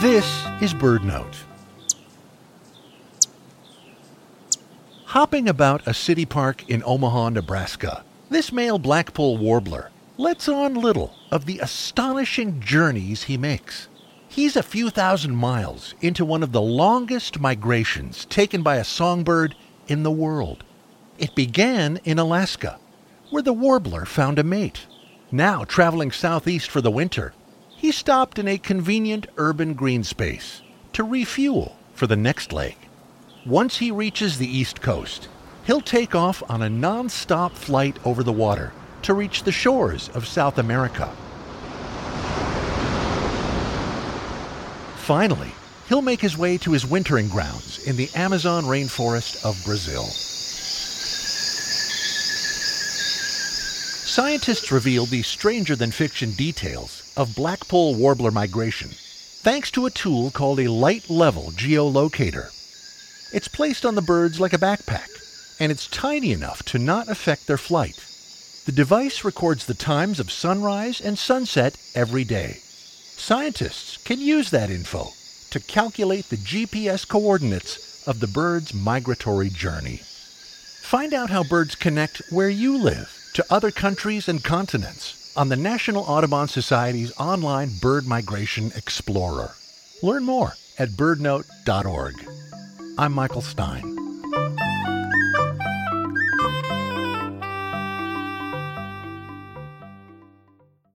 This is BirdNote. Hopping about a city park in Omaha, Nebraska, this male blackpoll warbler lets on little of the astonishing journeys he makes. He's a few thousand miles into one of the longest migrations taken by a songbird in the world. It began in Alaska, where the warbler found a mate. Now, traveling southeast for the winter, he stopped in a convenient urban green space to refuel for the next leg. Once he reaches the east coast, he'll take off on a non-stop flight over the water to reach the shores of South America. Finally, he'll make his way to his wintering grounds in the Amazon rainforest of Brazil. Scientists revealed the stranger than fiction details of blackpoll warbler migration thanks to a tool called a light level geolocator. It's placed on the birds like a backpack, and it's tiny enough to not affect their flight. The device records the times of sunrise and sunset every day. Scientists can use that info to calculate the GPS coordinates of the bird's migratory journey. Find out how birds connect where you live to other countries and continents on the National Audubon Society's online Bird Migration Explorer. Learn more at birdnote.org. I'm Michael Stein.